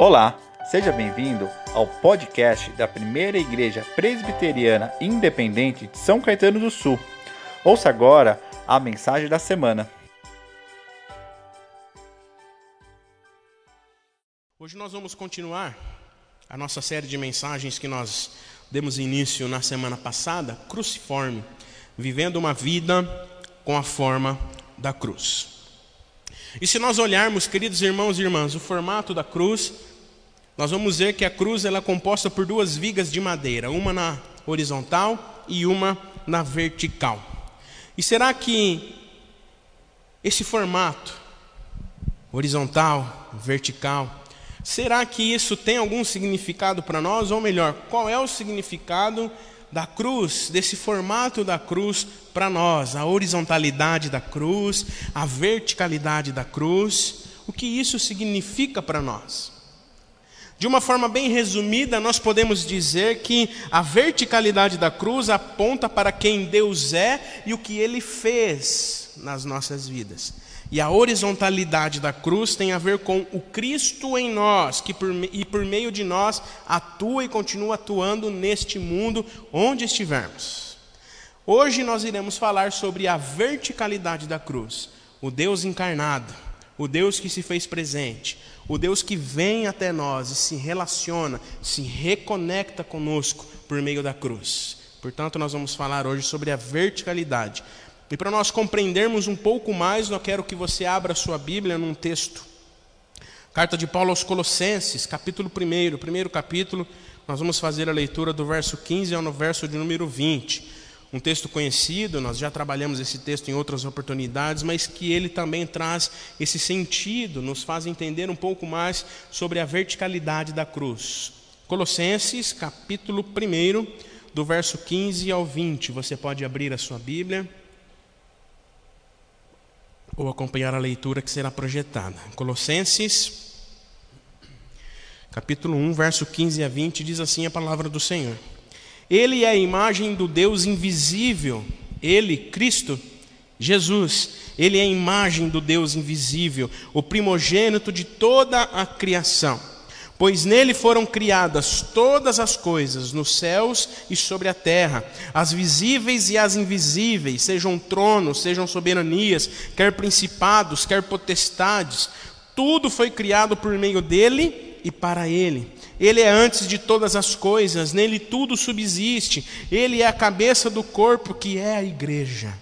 Olá, seja bem-vindo ao podcast da Primeira Igreja Presbiteriana Independente de São Caetano do Sul. Ouça agora a mensagem da semana. Hoje nós vamos continuar a nossa série de mensagens que nós demos início na semana passada, Cruciforme, vivendo uma vida com a forma da cruz. E se nós olharmos, queridos irmãos e irmãs, o formato da cruz, nós vamos ver que a cruz ela é composta por duas vigas de madeira, uma na horizontal e uma na vertical. E será que esse formato, horizontal, vertical, será que isso tem algum significado para nós? Ou melhor, qual é o significado da cruz, desse formato da cruz para nós, a horizontalidade da cruz, a verticalidade da cruz, o que isso significa para nós? De uma forma bem resumida, nós podemos dizer que a verticalidade da cruz aponta para quem Deus é e o que ele fez nas nossas vidas. E a horizontalidade da cruz tem a ver com o Cristo em nós, que por, e por meio de nós atua e continua atuando neste mundo onde estivermos. Hoje nós iremos falar sobre a verticalidade da cruz, o Deus encarnado, o Deus que se fez presente, o Deus que vem até nós e se relaciona, se reconecta conosco por meio da cruz. Portanto, nós vamos falar hoje sobre a verticalidade. E para nós compreendermos um pouco mais, eu quero que você abra sua Bíblia num texto. Carta de Paulo aos Colossenses, capítulo 1, primeiro capítulo, nós vamos fazer a leitura do verso 15 ao verso de número 20. Um texto conhecido, nós já trabalhamos esse texto em outras oportunidades, mas que ele também traz esse sentido, nos faz entender um pouco mais sobre a verticalidade da cruz. Colossenses, capítulo 1, do verso 15 ao 20. Você pode abrir a sua Bíblia ou acompanhar a leitura que será projetada. Colossenses, capítulo 1, verso 15 a 20, diz assim a palavra do Senhor: Ele é a imagem do Deus invisível, ele, Cristo, Jesus, ele é a imagem do Deus invisível, o primogênito de toda a criação. Pois nele foram criadas todas as coisas, nos céus e sobre a terra, as visíveis e as invisíveis, sejam tronos, sejam soberanias, quer principados, quer potestades, tudo foi criado por meio dele e para ele. Ele é antes de todas as coisas, nele tudo subsiste, ele é a cabeça do corpo que é a igreja.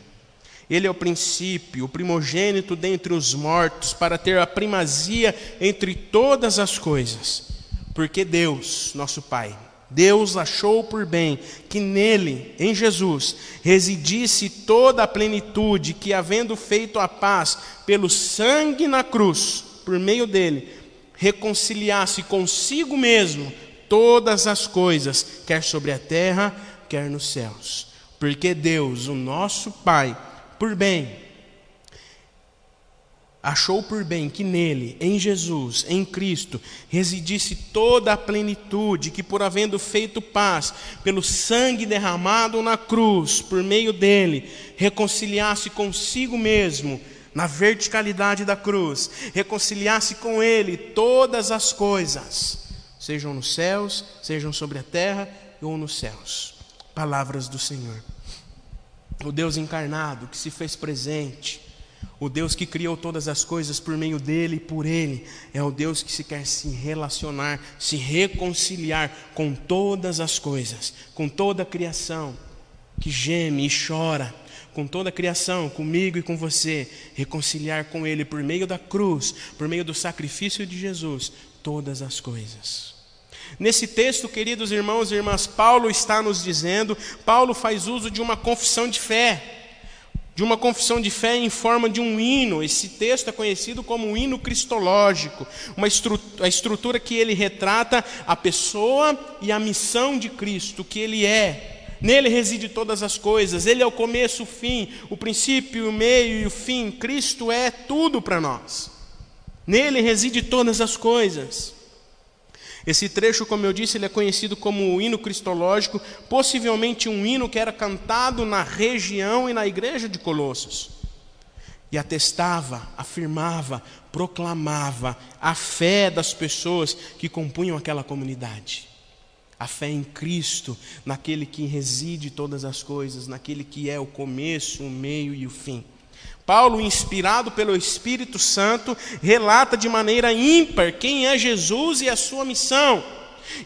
Ele é o princípio, o primogênito dentre os mortos, para ter a primazia entre todas as coisas. Porque Deus, nosso Pai, Deus achou por bem que nele, em Jesus, residisse toda a plenitude, que havendo feito a paz pelo sangue na cruz, por meio dele, reconciliasse consigo mesmo todas as coisas, quer sobre a terra, quer nos céus. Porque Deus, o nosso Pai, por bem, achou por bem que nele, em Jesus, em Cristo, residisse toda a plenitude, que por havendo feito paz, pelo sangue derramado na cruz, por meio dele, reconciliasse consigo mesmo, na verticalidade da cruz, reconciliasse com ele todas as coisas, sejam nos céus, sejam sobre a terra ou nos céus. Palavras do Senhor o Deus encarnado que se fez presente, o Deus que criou todas as coisas por meio dele e por ele, é o Deus que se quer se relacionar, se reconciliar com todas as coisas, com toda a criação, que geme e chora, com toda a criação, comigo e com você, reconciliar com ele por meio da cruz, por meio do sacrifício de Jesus, todas as coisas. Nesse texto, queridos irmãos e irmãs, Paulo está nos dizendo, Paulo faz uso de uma confissão de fé, de uma confissão de fé em forma de um hino. Esse texto é conhecido como um hino cristológico, uma estrutura, a estrutura que ele retrata a pessoa e a missão de Cristo, que ele é. Nele reside todas as coisas, ele é o começo, o fim, o princípio, o meio e o fim. Cristo é tudo para nós. Nele reside todas as coisas. Esse trecho, como eu disse, ele é conhecido como o hino cristológico, possivelmente um hino que era cantado na região e na igreja de Colossos. e atestava, afirmava, proclamava a fé das pessoas que compunham aquela comunidade. A fé em Cristo, naquele que reside todas as coisas, naquele que é o começo, o meio e o fim. Paulo, inspirado pelo Espírito Santo, relata de maneira ímpar quem é Jesus e a sua missão.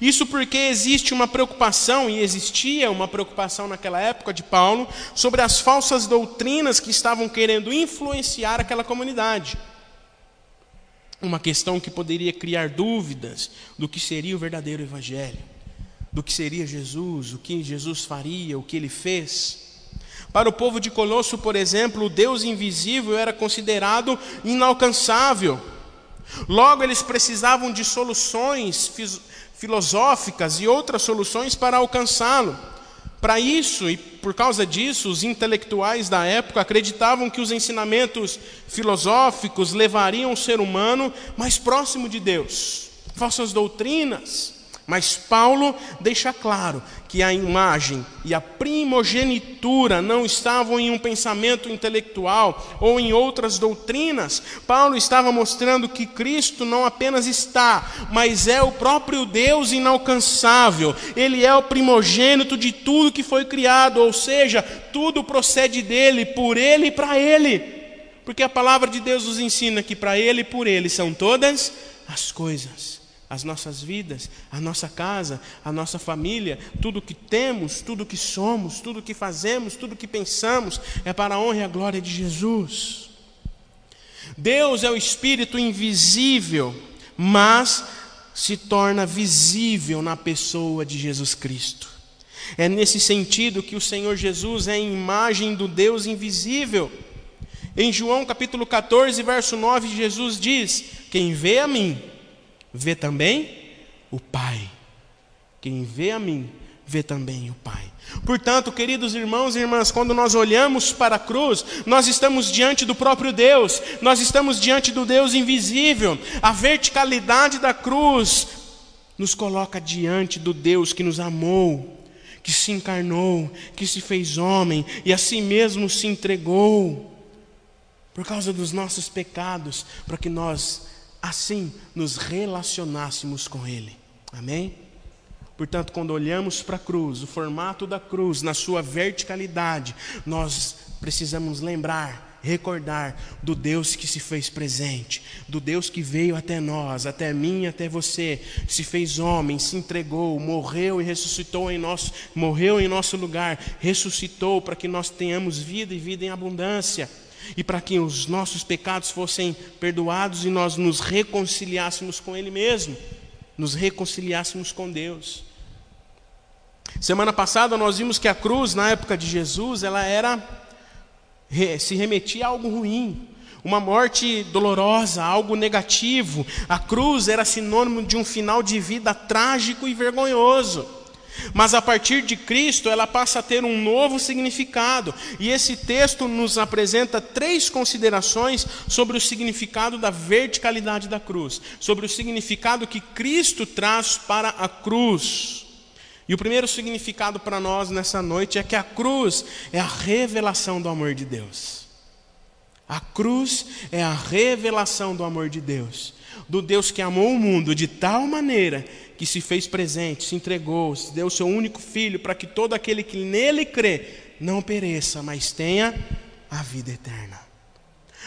Isso porque existe uma preocupação, e existia uma preocupação naquela época de Paulo, sobre as falsas doutrinas que estavam querendo influenciar aquela comunidade. Uma questão que poderia criar dúvidas do que seria o verdadeiro Evangelho do que seria Jesus, o que Jesus faria, o que ele fez. Para o povo de Colosso, por exemplo, o Deus invisível era considerado inalcançável. Logo, eles precisavam de soluções filosóficas e outras soluções para alcançá-lo. Para isso e por causa disso, os intelectuais da época acreditavam que os ensinamentos filosóficos levariam o ser humano mais próximo de Deus. Falsas doutrinas mas Paulo deixa claro que a imagem e a primogenitura não estavam em um pensamento intelectual ou em outras doutrinas. Paulo estava mostrando que Cristo não apenas está, mas é o próprio Deus inalcançável. Ele é o primogênito de tudo que foi criado, ou seja, tudo procede dele, por ele e para ele. Porque a palavra de Deus nos ensina que para ele e por ele são todas as coisas as nossas vidas, a nossa casa, a nossa família, tudo que temos, tudo que somos, tudo que fazemos, tudo que pensamos, é para a honra e a glória de Jesus. Deus é o Espírito invisível, mas se torna visível na pessoa de Jesus Cristo. É nesse sentido que o Senhor Jesus é a imagem do Deus invisível. Em João capítulo 14, verso 9, Jesus diz: Quem vê a mim, vê também o Pai. Quem vê a mim, vê também o Pai. Portanto, queridos irmãos e irmãs, quando nós olhamos para a cruz, nós estamos diante do próprio Deus, nós estamos diante do Deus invisível. A verticalidade da cruz nos coloca diante do Deus que nos amou, que se encarnou, que se fez homem e a si mesmo se entregou por causa dos nossos pecados, para que nós assim nos relacionássemos com Ele. Amém? Portanto, quando olhamos para a cruz, o formato da cruz, na sua verticalidade, nós precisamos lembrar, recordar do Deus que se fez presente, do Deus que veio até nós, até mim, até você, se fez homem, se entregou, morreu e ressuscitou em nosso, morreu em nosso lugar, ressuscitou para que nós tenhamos vida e vida em abundância e para que os nossos pecados fossem perdoados e nós nos reconciliássemos com Ele mesmo, nos reconciliássemos com Deus. Semana passada nós vimos que a cruz, na época de Jesus, ela era se remetia a algo ruim, uma morte dolorosa, algo negativo. A cruz era sinônimo de um final de vida trágico e vergonhoso. Mas a partir de Cristo, ela passa a ter um novo significado. E esse texto nos apresenta três considerações sobre o significado da verticalidade da cruz, sobre o significado que Cristo traz para a cruz. E o primeiro significado para nós nessa noite é que a cruz é a revelação do amor de Deus. A cruz é a revelação do amor de Deus, do Deus que amou o mundo de tal maneira que se fez presente, se entregou, se deu o seu único filho para que todo aquele que nele crê não pereça, mas tenha a vida eterna.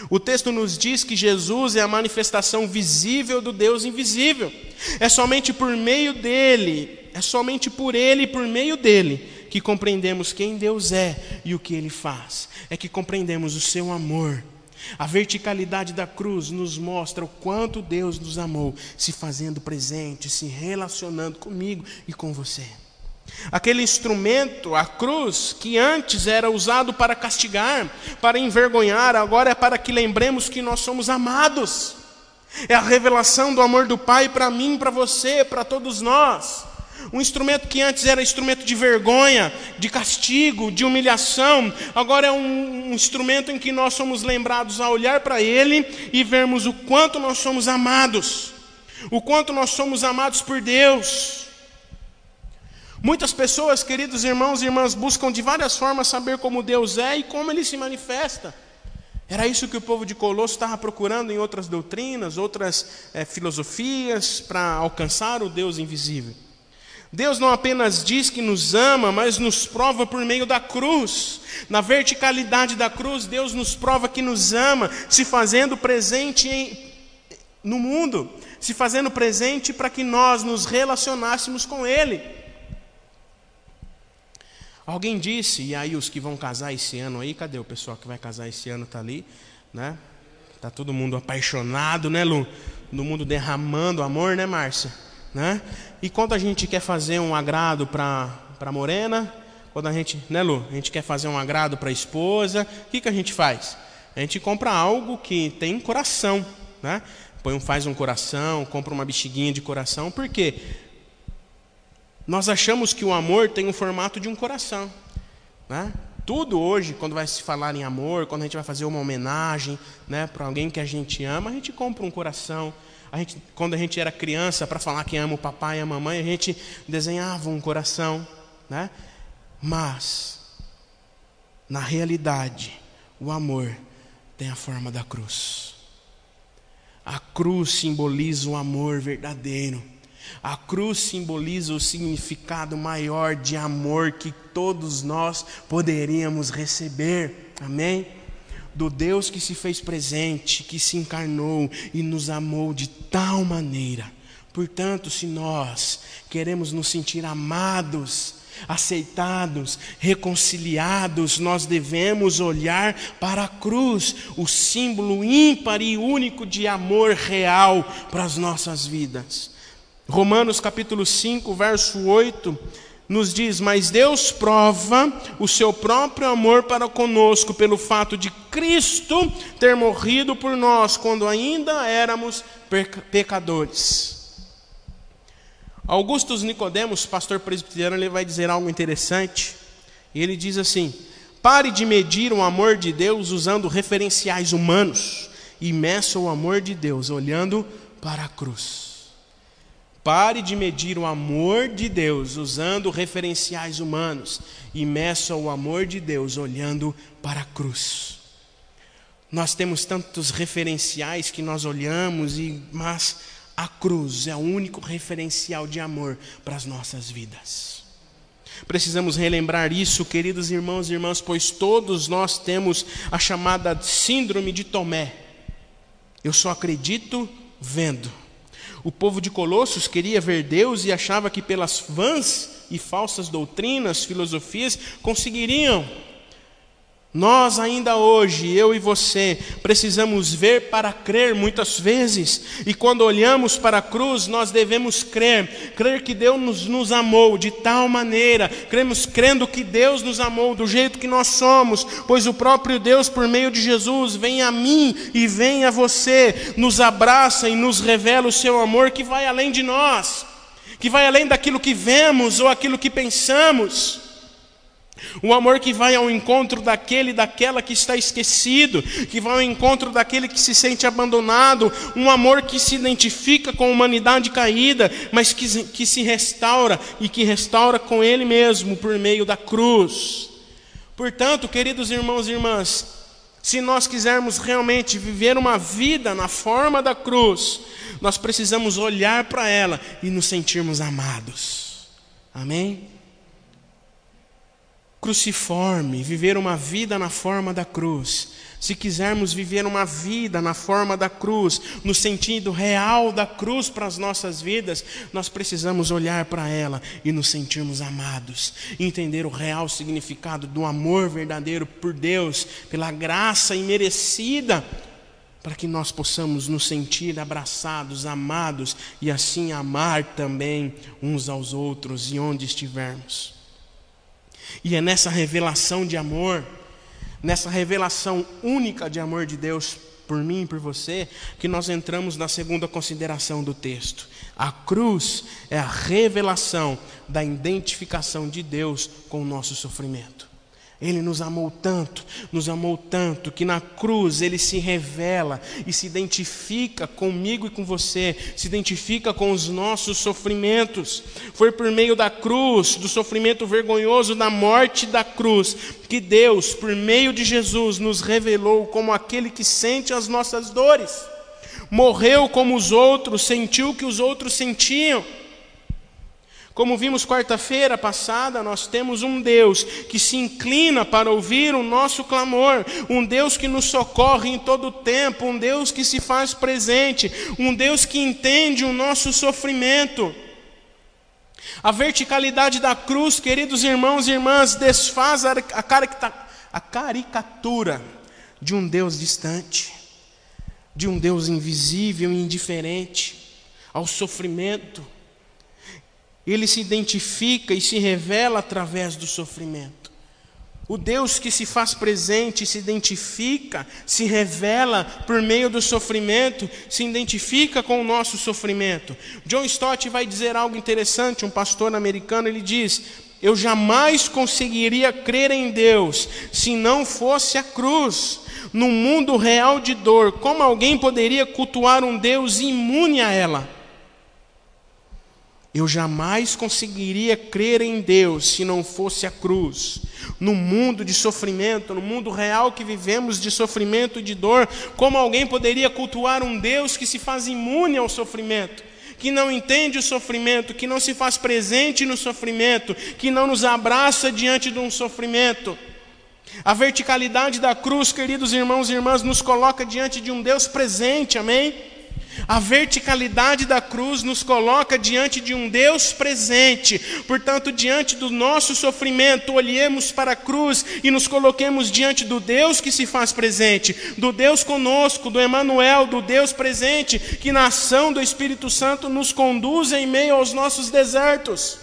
O texto nos diz que Jesus é a manifestação visível do Deus invisível. É somente por meio dele, é somente por ele e por meio dele que compreendemos quem Deus é e o que ele faz. É que compreendemos o seu amor a verticalidade da cruz nos mostra o quanto Deus nos amou, se fazendo presente, se relacionando comigo e com você. Aquele instrumento, a cruz, que antes era usado para castigar, para envergonhar, agora é para que lembremos que nós somos amados. É a revelação do amor do Pai para mim, para você, para todos nós. Um instrumento que antes era instrumento de vergonha, de castigo, de humilhação, agora é um, um instrumento em que nós somos lembrados a olhar para ele e vermos o quanto nós somos amados, o quanto nós somos amados por Deus. Muitas pessoas, queridos irmãos e irmãs, buscam de várias formas saber como Deus é e como ele se manifesta. Era isso que o povo de Colosso estava procurando em outras doutrinas, outras é, filosofias, para alcançar o Deus invisível. Deus não apenas diz que nos ama, mas nos prova por meio da cruz. Na verticalidade da cruz, Deus nos prova que nos ama, se fazendo presente em, no mundo, se fazendo presente para que nós nos relacionássemos com Ele. Alguém disse, e aí os que vão casar esse ano aí, cadê o pessoal que vai casar esse ano? Está ali, né? Tá todo mundo apaixonado, né, Lu? Todo mundo derramando amor, né, Márcia? Né? E quando a gente quer fazer um agrado para a morena, quando a gente, né, Lu? A gente quer fazer um agrado para a esposa, o que, que a gente faz? A gente compra algo que tem coração, né? Põe um, faz um coração, compra uma bexiguinha de coração, por quê? Nós achamos que o amor tem o formato de um coração, né? Tudo hoje, quando vai se falar em amor, quando a gente vai fazer uma homenagem né, para alguém que a gente ama, a gente compra um coração, a gente, quando a gente era criança, para falar que ama o papai e a mamãe, a gente desenhava um coração, né? Mas, na realidade, o amor tem a forma da cruz. A cruz simboliza o amor verdadeiro. A cruz simboliza o significado maior de amor que todos nós poderíamos receber. Amém? Do Deus que se fez presente, que se encarnou e nos amou de tal maneira. Portanto, se nós queremos nos sentir amados, aceitados, reconciliados, nós devemos olhar para a cruz, o símbolo ímpar e único de amor real para as nossas vidas. Romanos capítulo 5, verso 8 nos diz: Mas Deus prova o seu próprio amor para conosco pelo fato de Cristo ter morrido por nós quando ainda éramos pecadores. Augustus Nicodemos, pastor presbiteriano, ele vai dizer algo interessante. E ele diz assim: Pare de medir o amor de Deus usando referenciais humanos e meça o amor de Deus olhando para a cruz. Pare de medir o amor de Deus usando referenciais humanos e meça o amor de Deus olhando para a cruz. Nós temos tantos referenciais que nós olhamos e mas a cruz é o único referencial de amor para as nossas vidas. Precisamos relembrar isso, queridos irmãos e irmãs, pois todos nós temos a chamada síndrome de Tomé. Eu só acredito vendo. O povo de Colossos queria ver Deus e achava que pelas vãs e falsas doutrinas, filosofias, conseguiriam nós ainda hoje, eu e você, precisamos ver para crer muitas vezes, e quando olhamos para a cruz, nós devemos crer, crer que Deus nos, nos, amou de tal maneira, cremos crendo que Deus nos amou do jeito que nós somos, pois o próprio Deus, por meio de Jesus, vem a mim e vem a você, nos abraça e nos revela o seu amor que vai além de nós, que vai além daquilo que vemos ou aquilo que pensamos. O amor que vai ao encontro daquele e daquela que está esquecido, que vai ao encontro daquele que se sente abandonado, um amor que se identifica com a humanidade caída, mas que, que se restaura e que restaura com Ele mesmo por meio da cruz. Portanto, queridos irmãos e irmãs, se nós quisermos realmente viver uma vida na forma da cruz, nós precisamos olhar para ela e nos sentirmos amados. Amém? Cruciforme, viver uma vida na forma da cruz, se quisermos viver uma vida na forma da cruz, no sentido real da cruz para as nossas vidas, nós precisamos olhar para ela e nos sentirmos amados, entender o real significado do amor verdadeiro por Deus, pela graça imerecida, para que nós possamos nos sentir abraçados, amados e assim amar também uns aos outros e onde estivermos. E é nessa revelação de amor, nessa revelação única de amor de Deus por mim e por você, que nós entramos na segunda consideração do texto. A cruz é a revelação da identificação de Deus com o nosso sofrimento. Ele nos amou tanto, nos amou tanto, que na cruz ele se revela e se identifica comigo e com você, se identifica com os nossos sofrimentos. Foi por meio da cruz, do sofrimento vergonhoso, da morte da cruz, que Deus, por meio de Jesus, nos revelou como aquele que sente as nossas dores. Morreu como os outros, sentiu o que os outros sentiam como vimos quarta-feira passada, nós temos um Deus que se inclina para ouvir o nosso clamor, um Deus que nos socorre em todo o tempo, um Deus que se faz presente, um Deus que entende o nosso sofrimento. A verticalidade da cruz, queridos irmãos e irmãs, desfaz a, a caricatura de um Deus distante, de um Deus invisível e indiferente ao sofrimento ele se identifica e se revela através do sofrimento. O Deus que se faz presente, se identifica, se revela por meio do sofrimento, se identifica com o nosso sofrimento. John Stott vai dizer algo interessante, um pastor americano, ele diz: Eu jamais conseguiria crer em Deus se não fosse a cruz. No mundo real de dor, como alguém poderia cultuar um Deus imune a ela? Eu jamais conseguiria crer em Deus se não fosse a cruz. No mundo de sofrimento, no mundo real que vivemos de sofrimento e de dor, como alguém poderia cultuar um Deus que se faz imune ao sofrimento? que não entende o sofrimento, que não se faz presente no sofrimento, que não nos abraça diante de um sofrimento. A verticalidade da cruz, queridos irmãos e irmãs, nos coloca diante de um Deus presente, amém? A verticalidade da cruz nos coloca diante de um Deus presente. Portanto, diante do nosso sofrimento, olhemos para a cruz e nos coloquemos diante do Deus que se faz presente, do Deus conosco, do Emanuel, do Deus presente, que na ação do Espírito Santo nos conduz em meio aos nossos desertos,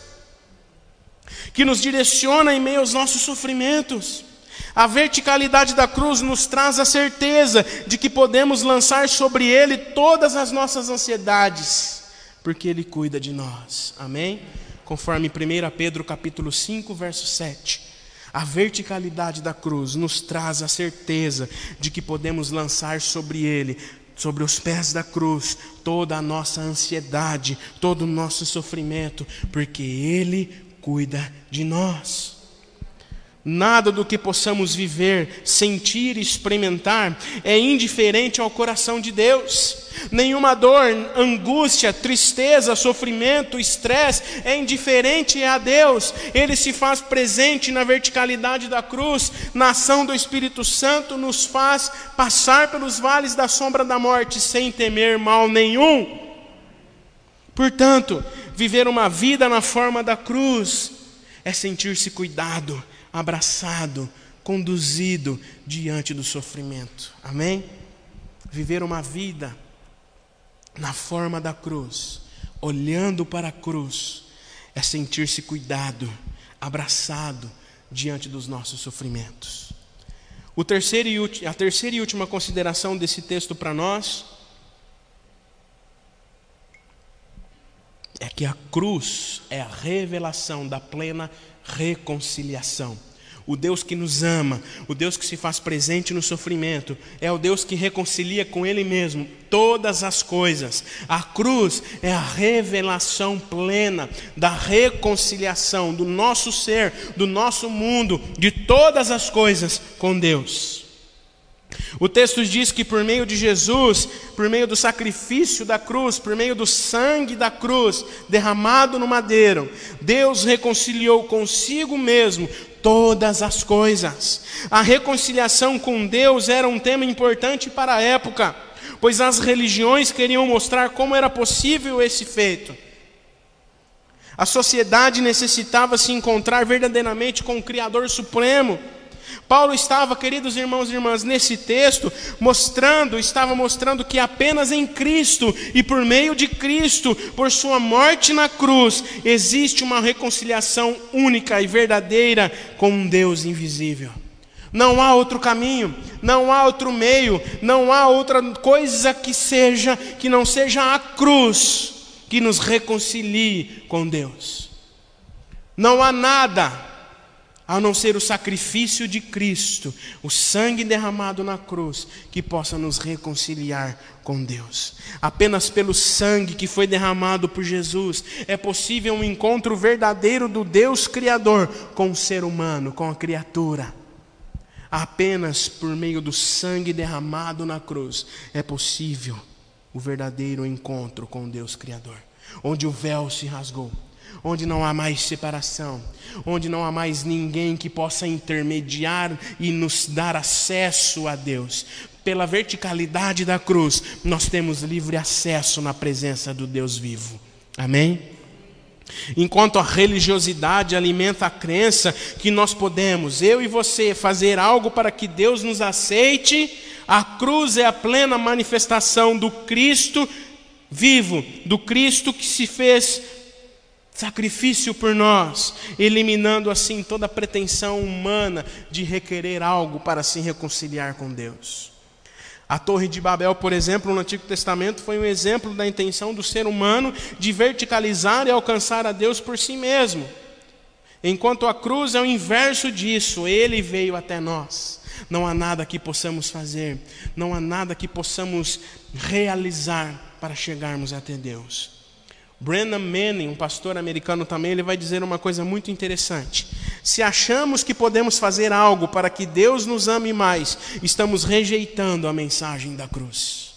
que nos direciona em meio aos nossos sofrimentos. A verticalidade da cruz nos traz a certeza de que podemos lançar sobre Ele todas as nossas ansiedades, porque Ele cuida de nós. Amém? Conforme 1 Pedro capítulo 5, verso 7. A verticalidade da cruz nos traz a certeza de que podemos lançar sobre Ele, sobre os pés da cruz, toda a nossa ansiedade, todo o nosso sofrimento, porque Ele cuida de nós. Nada do que possamos viver, sentir e experimentar é indiferente ao coração de Deus. Nenhuma dor, angústia, tristeza, sofrimento, estresse é indiferente a Deus. Ele se faz presente na verticalidade da cruz, na ação do Espírito Santo, nos faz passar pelos vales da sombra da morte sem temer mal nenhum. Portanto, viver uma vida na forma da cruz é sentir-se cuidado abraçado, conduzido diante do sofrimento. Amém? Viver uma vida na forma da cruz, olhando para a cruz, é sentir-se cuidado, abraçado diante dos nossos sofrimentos. O terceiro e a terceira e última consideração desse texto para nós é que a cruz é a revelação da plena reconciliação. O Deus que nos ama, o Deus que se faz presente no sofrimento, é o Deus que reconcilia com Ele mesmo todas as coisas. A cruz é a revelação plena da reconciliação do nosso ser, do nosso mundo, de todas as coisas com Deus. O texto diz que por meio de Jesus, por meio do sacrifício da cruz, por meio do sangue da cruz derramado no madeiro, Deus reconciliou consigo mesmo todas as coisas. A reconciliação com Deus era um tema importante para a época, pois as religiões queriam mostrar como era possível esse feito. A sociedade necessitava se encontrar verdadeiramente com o Criador Supremo Paulo estava, queridos irmãos e irmãs, nesse texto, mostrando, estava mostrando que apenas em Cristo e por meio de Cristo, por sua morte na cruz, existe uma reconciliação única e verdadeira com um Deus invisível. Não há outro caminho, não há outro meio, não há outra coisa que seja que não seja a cruz que nos reconcilie com Deus. Não há nada a não ser o sacrifício de Cristo, o sangue derramado na cruz, que possa nos reconciliar com Deus. Apenas pelo sangue que foi derramado por Jesus é possível um encontro verdadeiro do Deus Criador com o ser humano, com a criatura. Apenas por meio do sangue derramado na cruz é possível o verdadeiro encontro com Deus Criador, onde o véu se rasgou onde não há mais separação, onde não há mais ninguém que possa intermediar e nos dar acesso a Deus. Pela verticalidade da cruz, nós temos livre acesso na presença do Deus vivo. Amém? Enquanto a religiosidade alimenta a crença que nós podemos, eu e você, fazer algo para que Deus nos aceite, a cruz é a plena manifestação do Cristo vivo, do Cristo que se fez sacrifício por nós, eliminando assim toda pretensão humana de requerer algo para se reconciliar com Deus. A Torre de Babel, por exemplo, no Antigo Testamento, foi um exemplo da intenção do ser humano de verticalizar e alcançar a Deus por si mesmo. Enquanto a cruz é o inverso disso, ele veio até nós. Não há nada que possamos fazer, não há nada que possamos realizar para chegarmos até Deus. Brennan Manning, um pastor americano também, ele vai dizer uma coisa muito interessante. Se achamos que podemos fazer algo para que Deus nos ame mais, estamos rejeitando a mensagem da cruz.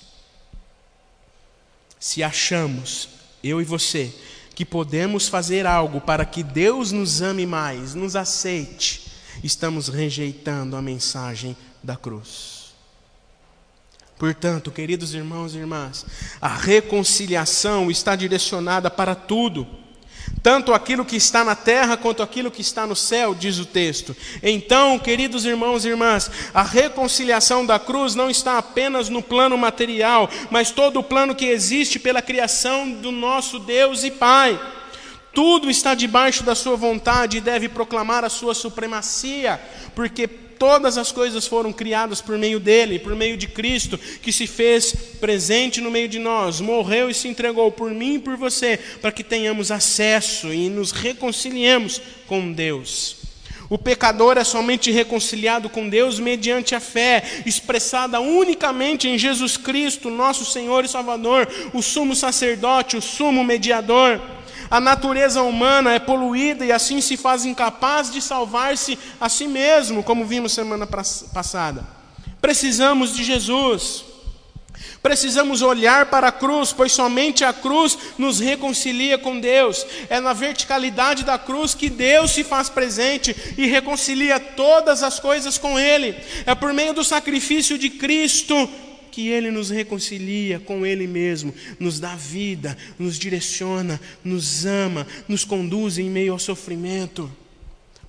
Se achamos, eu e você, que podemos fazer algo para que Deus nos ame mais, nos aceite, estamos rejeitando a mensagem da cruz. Portanto, queridos irmãos e irmãs, a reconciliação está direcionada para tudo, tanto aquilo que está na terra quanto aquilo que está no céu, diz o texto. Então, queridos irmãos e irmãs, a reconciliação da cruz não está apenas no plano material, mas todo o plano que existe pela criação do nosso Deus e Pai. Tudo está debaixo da sua vontade e deve proclamar a sua supremacia, porque todas as coisas foram criadas por meio dele, por meio de Cristo, que se fez presente no meio de nós, morreu e se entregou por mim e por você, para que tenhamos acesso e nos reconciliemos com Deus. O pecador é somente reconciliado com Deus mediante a fé, expressada unicamente em Jesus Cristo, nosso Senhor e Salvador, o sumo sacerdote, o sumo mediador. A natureza humana é poluída e assim se faz incapaz de salvar-se a si mesmo, como vimos semana passada. Precisamos de Jesus. Precisamos olhar para a cruz, pois somente a cruz nos reconcilia com Deus. É na verticalidade da cruz que Deus se faz presente e reconcilia todas as coisas com Ele. É por meio do sacrifício de Cristo que Ele nos reconcilia com Ele mesmo, nos dá vida, nos direciona, nos ama, nos conduz em meio ao sofrimento.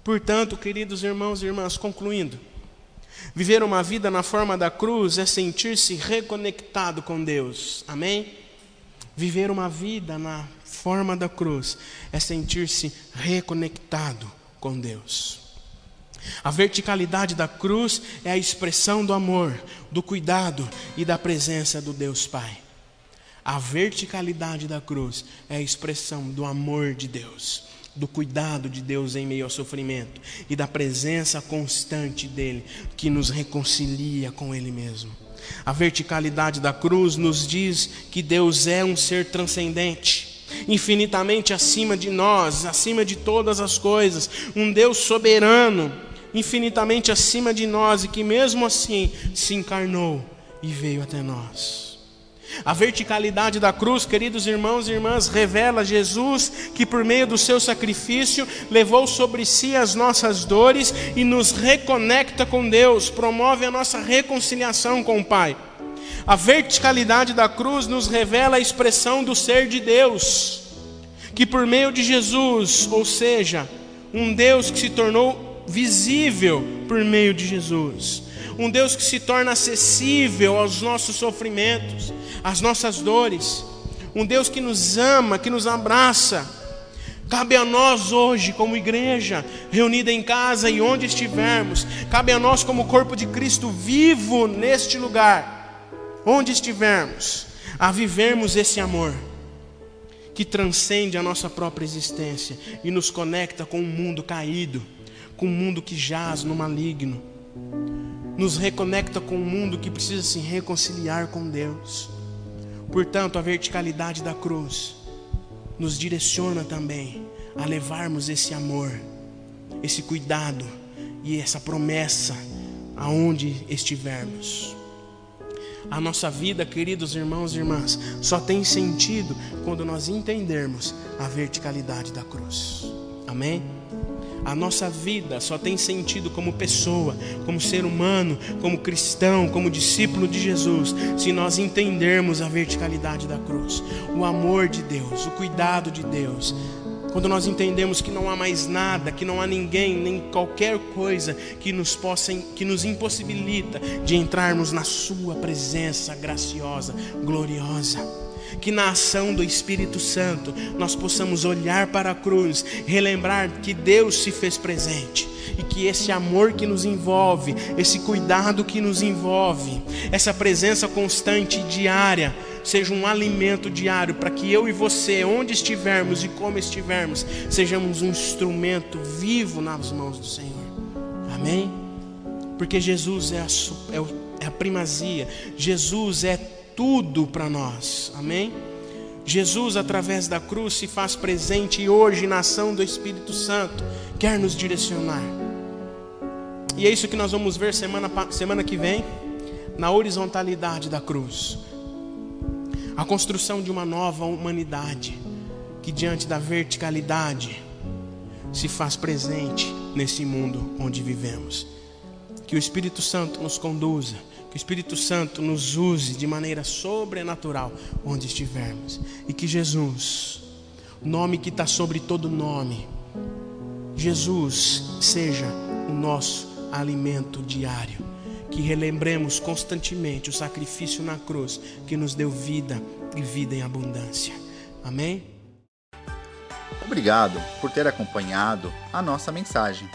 Portanto, queridos irmãos e irmãs, concluindo, viver uma vida na forma da cruz é sentir-se reconectado com Deus, amém? Viver uma vida na forma da cruz é sentir-se reconectado com Deus. A verticalidade da cruz é a expressão do amor, do cuidado e da presença do Deus Pai. A verticalidade da cruz é a expressão do amor de Deus, do cuidado de Deus em meio ao sofrimento e da presença constante dele que nos reconcilia com ele mesmo. A verticalidade da cruz nos diz que Deus é um ser transcendente infinitamente acima de nós, acima de todas as coisas, um Deus soberano infinitamente acima de nós e que mesmo assim se encarnou e veio até nós. A verticalidade da cruz, queridos irmãos e irmãs, revela Jesus que, por meio do seu sacrifício, levou sobre si as nossas dores e nos reconecta com Deus, promove a nossa reconciliação com o Pai. A verticalidade da cruz nos revela a expressão do ser de Deus, que por meio de Jesus, ou seja, um Deus que se tornou visível por meio de Jesus. Um Deus que se torna acessível aos nossos sofrimentos, às nossas dores. Um Deus que nos ama, que nos abraça. Cabe a nós hoje, como igreja, reunida em casa e onde estivermos, cabe a nós, como corpo de Cristo vivo neste lugar, onde estivermos, a vivermos esse amor que transcende a nossa própria existência e nos conecta com um mundo caído com um mundo que jaz no maligno, nos reconecta com um mundo que precisa se reconciliar com Deus. Portanto, a verticalidade da cruz nos direciona também a levarmos esse amor, esse cuidado e essa promessa aonde estivermos. A nossa vida, queridos irmãos e irmãs, só tem sentido quando nós entendermos a verticalidade da cruz. Amém? A nossa vida só tem sentido como pessoa, como ser humano, como cristão, como discípulo de Jesus, se nós entendermos a verticalidade da cruz, o amor de Deus, o cuidado de Deus, quando nós entendemos que não há mais nada, que não há ninguém, nem qualquer coisa que nos possa, que nos impossibilita de entrarmos na Sua presença graciosa, gloriosa. Que na ação do Espírito Santo nós possamos olhar para a cruz, relembrar que Deus se fez presente e que esse amor que nos envolve, esse cuidado que nos envolve, essa presença constante e diária, seja um alimento diário para que eu e você, onde estivermos e como estivermos, sejamos um instrumento vivo nas mãos do Senhor. Amém? Porque Jesus é a, é, é a primazia, Jesus é tudo para nós. Amém? Jesus, através da cruz, se faz presente e hoje, na ação do Espírito Santo, quer nos direcionar. E é isso que nós vamos ver semana, semana que vem, na horizontalidade da cruz a construção de uma nova humanidade que, diante da verticalidade, se faz presente nesse mundo onde vivemos. Que o Espírito Santo nos conduza, que o Espírito Santo nos use de maneira sobrenatural onde estivermos, e que Jesus, nome que está sobre todo nome, Jesus seja o nosso alimento diário que relembremos constantemente o sacrifício na cruz que nos deu vida e vida em abundância. Amém? Obrigado por ter acompanhado a nossa mensagem.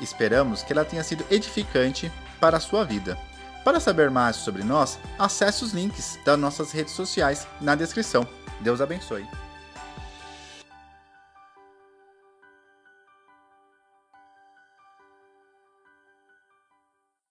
Esperamos que ela tenha sido edificante para a sua vida. Para saber mais sobre nós, acesse os links das nossas redes sociais na descrição. Deus abençoe.